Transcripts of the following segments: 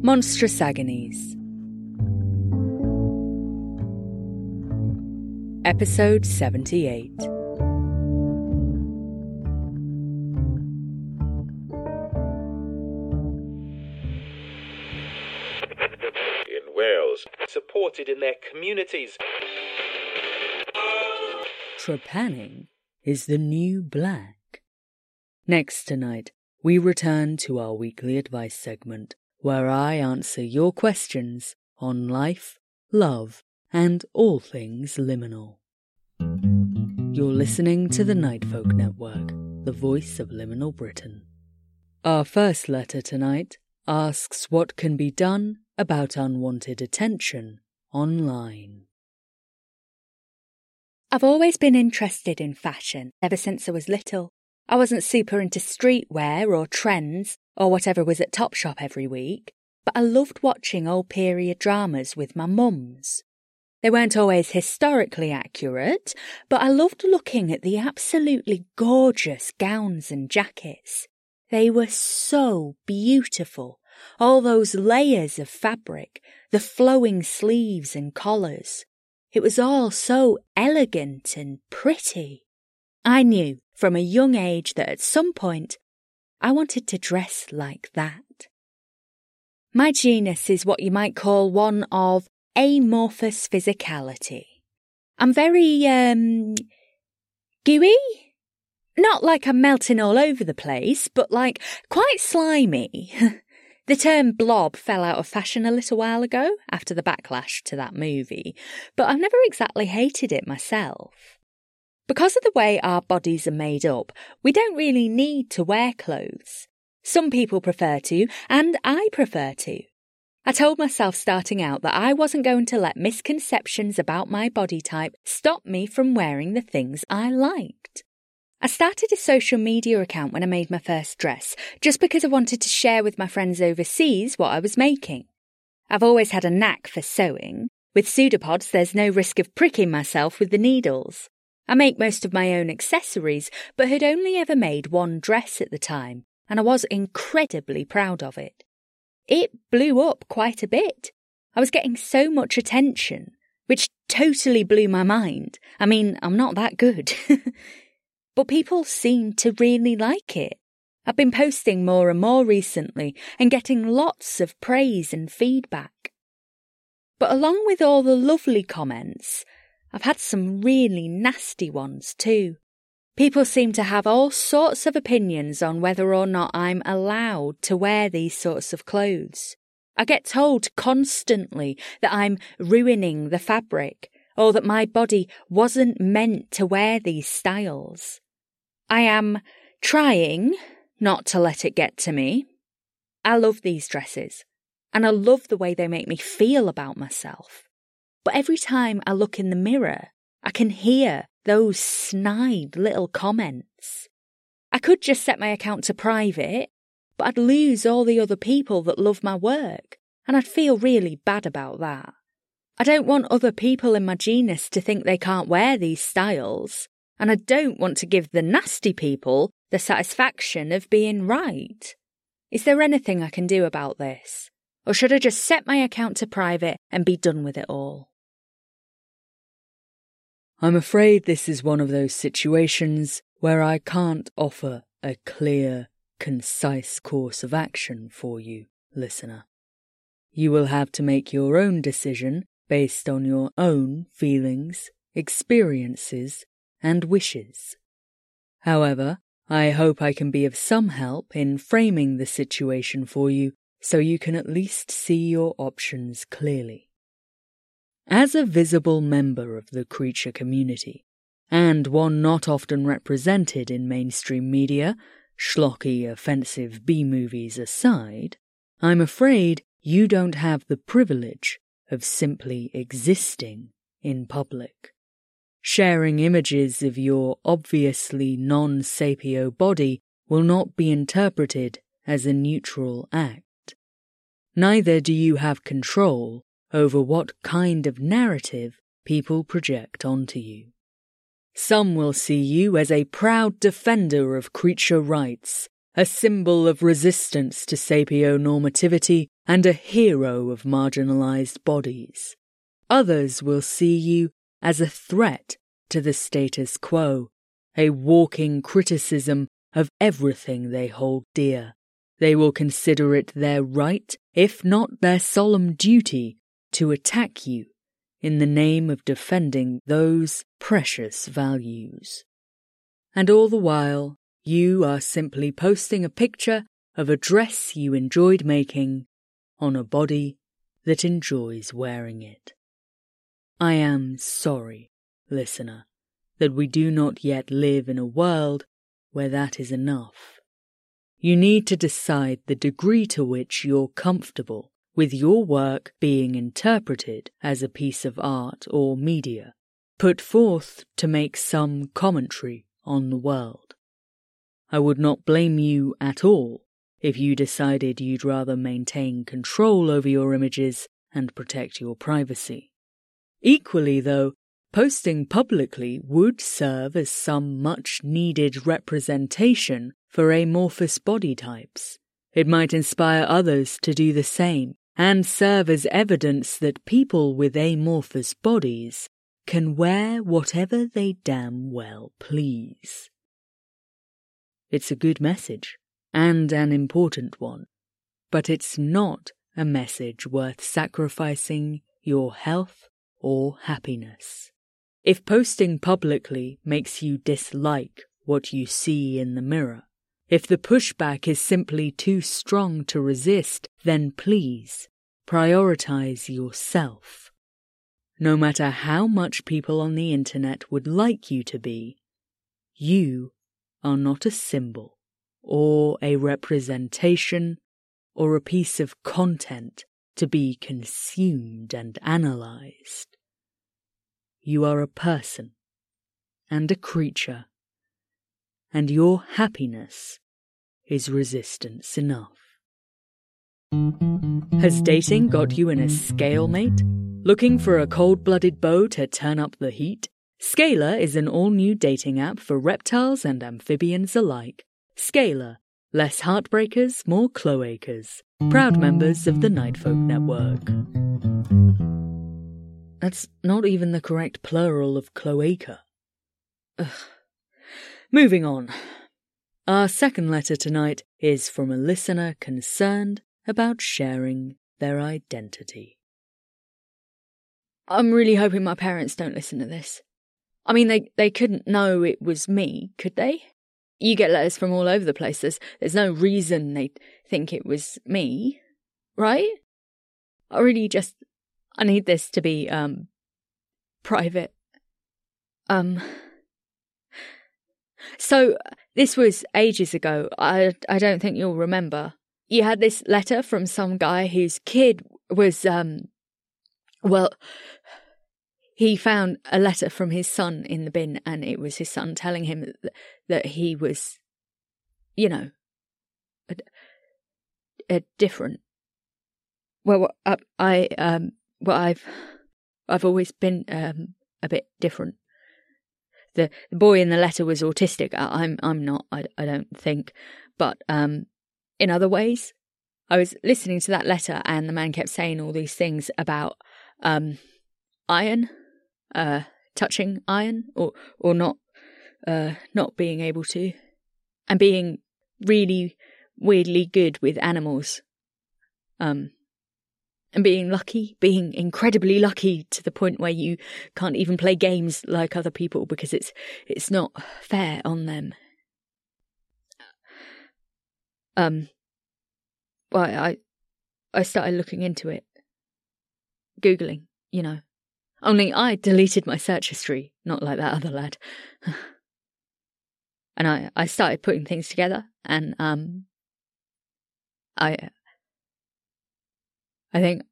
Monstrous Agonies. Episode 78. in Wales, supported in their communities. Trepanning is the new black. Next tonight, we return to our weekly advice segment where I answer your questions on life, love, and all things liminal. You're listening to the Nightfolk Network, the voice of liminal Britain. Our first letter tonight asks what can be done about unwanted attention online. I've always been interested in fashion ever since I was little. I wasn't super into streetwear or trends or whatever was at Topshop every week, but I loved watching old period dramas with my mums. They weren't always historically accurate, but I loved looking at the absolutely gorgeous gowns and jackets. They were so beautiful. All those layers of fabric, the flowing sleeves and collars. It was all so elegant and pretty. I knew from a young age that at some point I wanted to dress like that. My genus is what you might call one of amorphous physicality. I'm very, um, gooey? Not like I'm melting all over the place, but like quite slimy. the term blob fell out of fashion a little while ago after the backlash to that movie, but I've never exactly hated it myself. Because of the way our bodies are made up, we don't really need to wear clothes. Some people prefer to, and I prefer to. I told myself starting out that I wasn't going to let misconceptions about my body type stop me from wearing the things I liked. I started a social media account when I made my first dress, just because I wanted to share with my friends overseas what I was making. I've always had a knack for sewing. With pseudopods, there's no risk of pricking myself with the needles. I make most of my own accessories, but had only ever made one dress at the time, and I was incredibly proud of it. It blew up quite a bit. I was getting so much attention, which totally blew my mind. I mean, I'm not that good. but people seemed to really like it. I've been posting more and more recently and getting lots of praise and feedback. But along with all the lovely comments, I've had some really nasty ones too. People seem to have all sorts of opinions on whether or not I'm allowed to wear these sorts of clothes. I get told constantly that I'm ruining the fabric or that my body wasn't meant to wear these styles. I am trying not to let it get to me. I love these dresses and I love the way they make me feel about myself. But every time I look in the mirror, I can hear those snide little comments. I could just set my account to private, but I'd lose all the other people that love my work, and I'd feel really bad about that. I don't want other people in my genus to think they can't wear these styles, and I don't want to give the nasty people the satisfaction of being right. Is there anything I can do about this? Or should I just set my account to private and be done with it all? I'm afraid this is one of those situations where I can't offer a clear, concise course of action for you, listener. You will have to make your own decision based on your own feelings, experiences, and wishes. However, I hope I can be of some help in framing the situation for you so you can at least see your options clearly. As a visible member of the creature community, and one not often represented in mainstream media, schlocky, offensive B movies aside, I'm afraid you don't have the privilege of simply existing in public. Sharing images of your obviously non sapio body will not be interpreted as a neutral act. Neither do you have control over what kind of narrative people project onto you. Some will see you as a proud defender of creature rights, a symbol of resistance to sapio normativity and a hero of marginalized bodies. Others will see you as a threat to the status quo, a walking criticism of everything they hold dear. They will consider it their right, if not their solemn duty, to attack you in the name of defending those precious values. And all the while, you are simply posting a picture of a dress you enjoyed making on a body that enjoys wearing it. I am sorry, listener, that we do not yet live in a world where that is enough. You need to decide the degree to which you're comfortable with your work being interpreted as a piece of art or media, put forth to make some commentary on the world. I would not blame you at all if you decided you'd rather maintain control over your images and protect your privacy. Equally, though, posting publicly would serve as some much needed representation for amorphous body types. It might inspire others to do the same and serve as evidence that people with amorphous bodies can wear whatever they damn well please. It's a good message, and an important one, but it's not a message worth sacrificing your health or happiness. If posting publicly makes you dislike what you see in the mirror, if the pushback is simply too strong to resist, then please prioritize yourself. No matter how much people on the internet would like you to be, you are not a symbol or a representation or a piece of content to be consumed and analyzed. You are a person and a creature, and your happiness is resistance enough. Has dating got you in a scale-mate? Looking for a cold blooded beau to turn up the heat? Scalar is an all new dating app for reptiles and amphibians alike. Scalar, less heartbreakers, more cloacas. Proud members of the Nightfolk Network. That's not even the correct plural of cloaca. Ugh. Moving on. Our second letter tonight is from a listener concerned about sharing their identity. I'm really hoping my parents don't listen to this. I mean, they, they couldn't know it was me, could they? You get letters from all over the place. There's, there's no reason they'd think it was me, right? I really just, I need this to be, um, private. Um, so this was ages ago. I, I don't think you'll remember you had this letter from some guy whose kid was um well he found a letter from his son in the bin and it was his son telling him that, that he was you know a, a different well I, I um well I've I've always been um a bit different the, the boy in the letter was autistic I, I'm I'm not I, I don't think but um in other ways. I was listening to that letter and the man kept saying all these things about um, iron, uh, touching iron or or not uh, not being able to and being really weirdly good with animals. Um and being lucky, being incredibly lucky to the point where you can't even play games like other people because it's it's not fair on them. Um, well, I, I started looking into it, googling, you know. Only I deleted my search history, not like that other lad. and I, I started putting things together, and um, I, I think,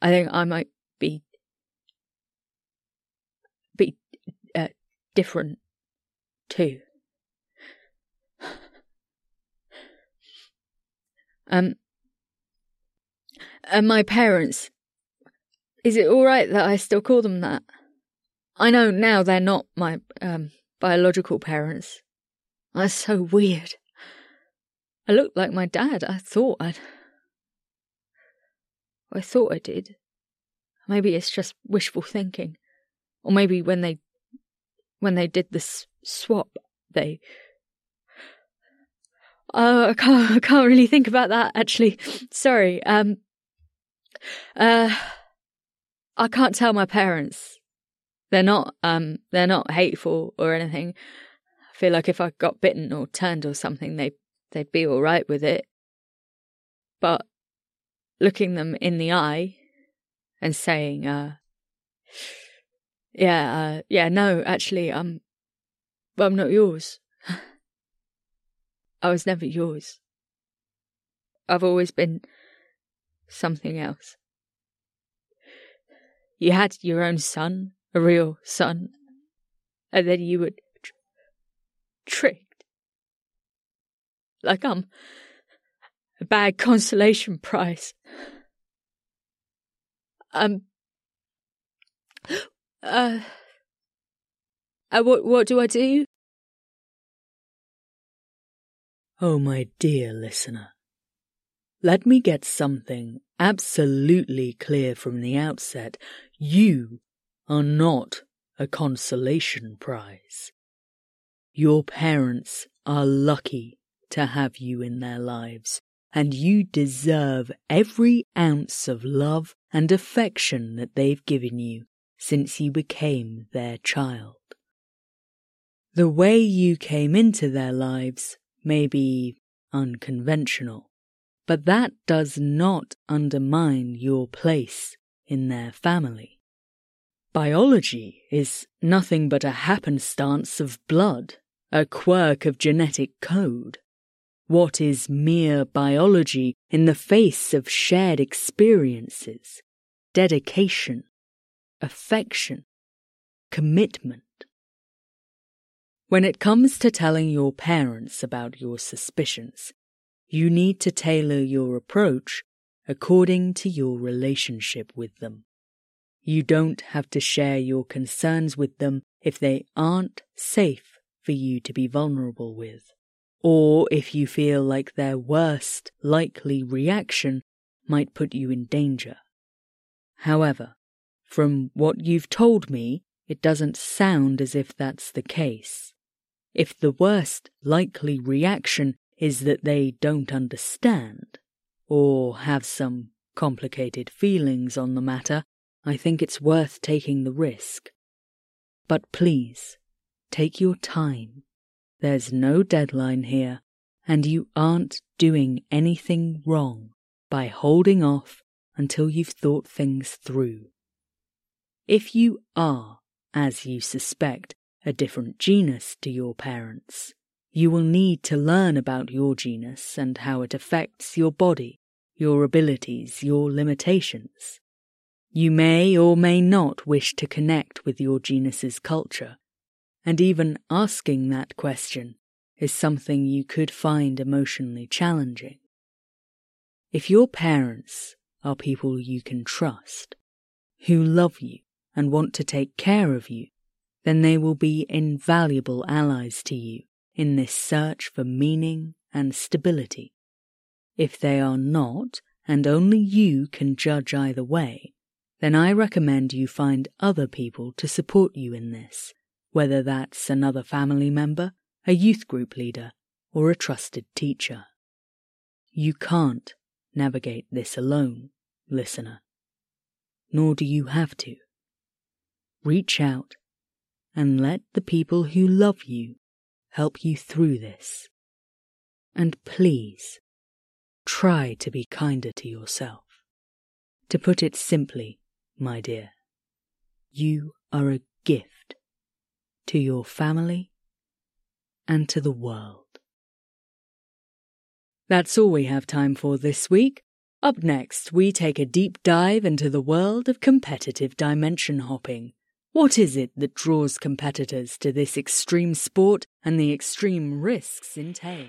I think I might be, be uh, different too. Um, and my parents, is it all right that I still call them that? I know now they're not my um, biological parents. That's so weird. I looked like my dad. I thought I'd. I thought I did. Maybe it's just wishful thinking. Or maybe when they when they did the swap, they Oh, I can't, I can't really think about that actually. Sorry. Um, uh, I can't tell my parents. They're not, um, they're not hateful or anything. I feel like if I got bitten or turned or something, they, they'd be all right with it. But looking them in the eye and saying, uh, yeah, uh, yeah, no, actually, I'm, I'm not yours. I was never yours. I've always been something else. You had your own son, a real son, and then you were tr- tricked. Like I'm a bad consolation prize. Um. Uh. uh what what do I do? Oh, my dear listener, let me get something absolutely clear from the outset. You are not a consolation prize. Your parents are lucky to have you in their lives, and you deserve every ounce of love and affection that they've given you since you became their child. The way you came into their lives may be unconventional, but that does not undermine your place in their family. Biology is nothing but a happenstance of blood, a quirk of genetic code. What is mere biology in the face of shared experiences, dedication, affection, commitment? When it comes to telling your parents about your suspicions, you need to tailor your approach according to your relationship with them. You don't have to share your concerns with them if they aren't safe for you to be vulnerable with, or if you feel like their worst likely reaction might put you in danger. However, from what you've told me, it doesn't sound as if that's the case. If the worst likely reaction is that they don't understand, or have some complicated feelings on the matter, I think it's worth taking the risk. But please, take your time. There's no deadline here, and you aren't doing anything wrong by holding off until you've thought things through. If you are, as you suspect, a different genus to your parents. You will need to learn about your genus and how it affects your body, your abilities, your limitations. You may or may not wish to connect with your genus's culture, and even asking that question is something you could find emotionally challenging. If your parents are people you can trust, who love you and want to take care of you, then they will be invaluable allies to you in this search for meaning and stability. If they are not, and only you can judge either way, then I recommend you find other people to support you in this, whether that's another family member, a youth group leader, or a trusted teacher. You can't navigate this alone, listener. Nor do you have to. Reach out and let the people who love you help you through this. And please, try to be kinder to yourself. To put it simply, my dear, you are a gift to your family and to the world. That's all we have time for this week. Up next, we take a deep dive into the world of competitive dimension hopping what is it that draws competitors to this extreme sport and the extreme risks entailed?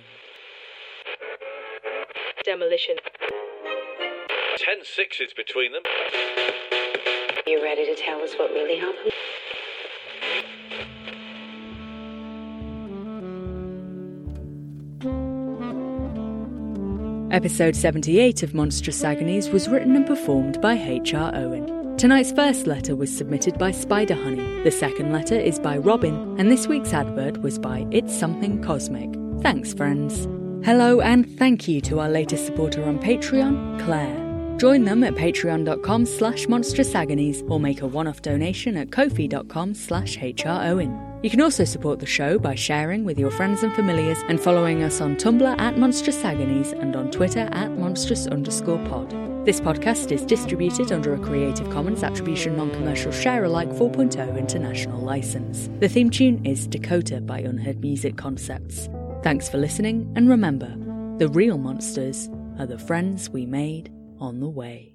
Demolition. Ten sixes between them. You ready to tell us what really happened? Episode 78 of Monstrous Agonies was written and performed by H.R. Owen. Tonight's first letter was submitted by Spider Honey. The second letter is by Robin, and this week's advert was by It's Something Cosmic. Thanks, friends. Hello, and thank you to our latest supporter on Patreon, Claire. Join them at patreon.com slash monstrousagonies or make a one-off donation at kofi.com slash hrowen. You can also support the show by sharing with your friends and familiars and following us on Tumblr at Monstrous Agonies and on Twitter at monstrous underscore pod. This podcast is distributed under a Creative Commons Attribution Non-Commercial Share-alike 4.0 international license. The theme tune is Dakota by Unheard Music Concepts. Thanks for listening, and remember, the real monsters are the friends we made on the way.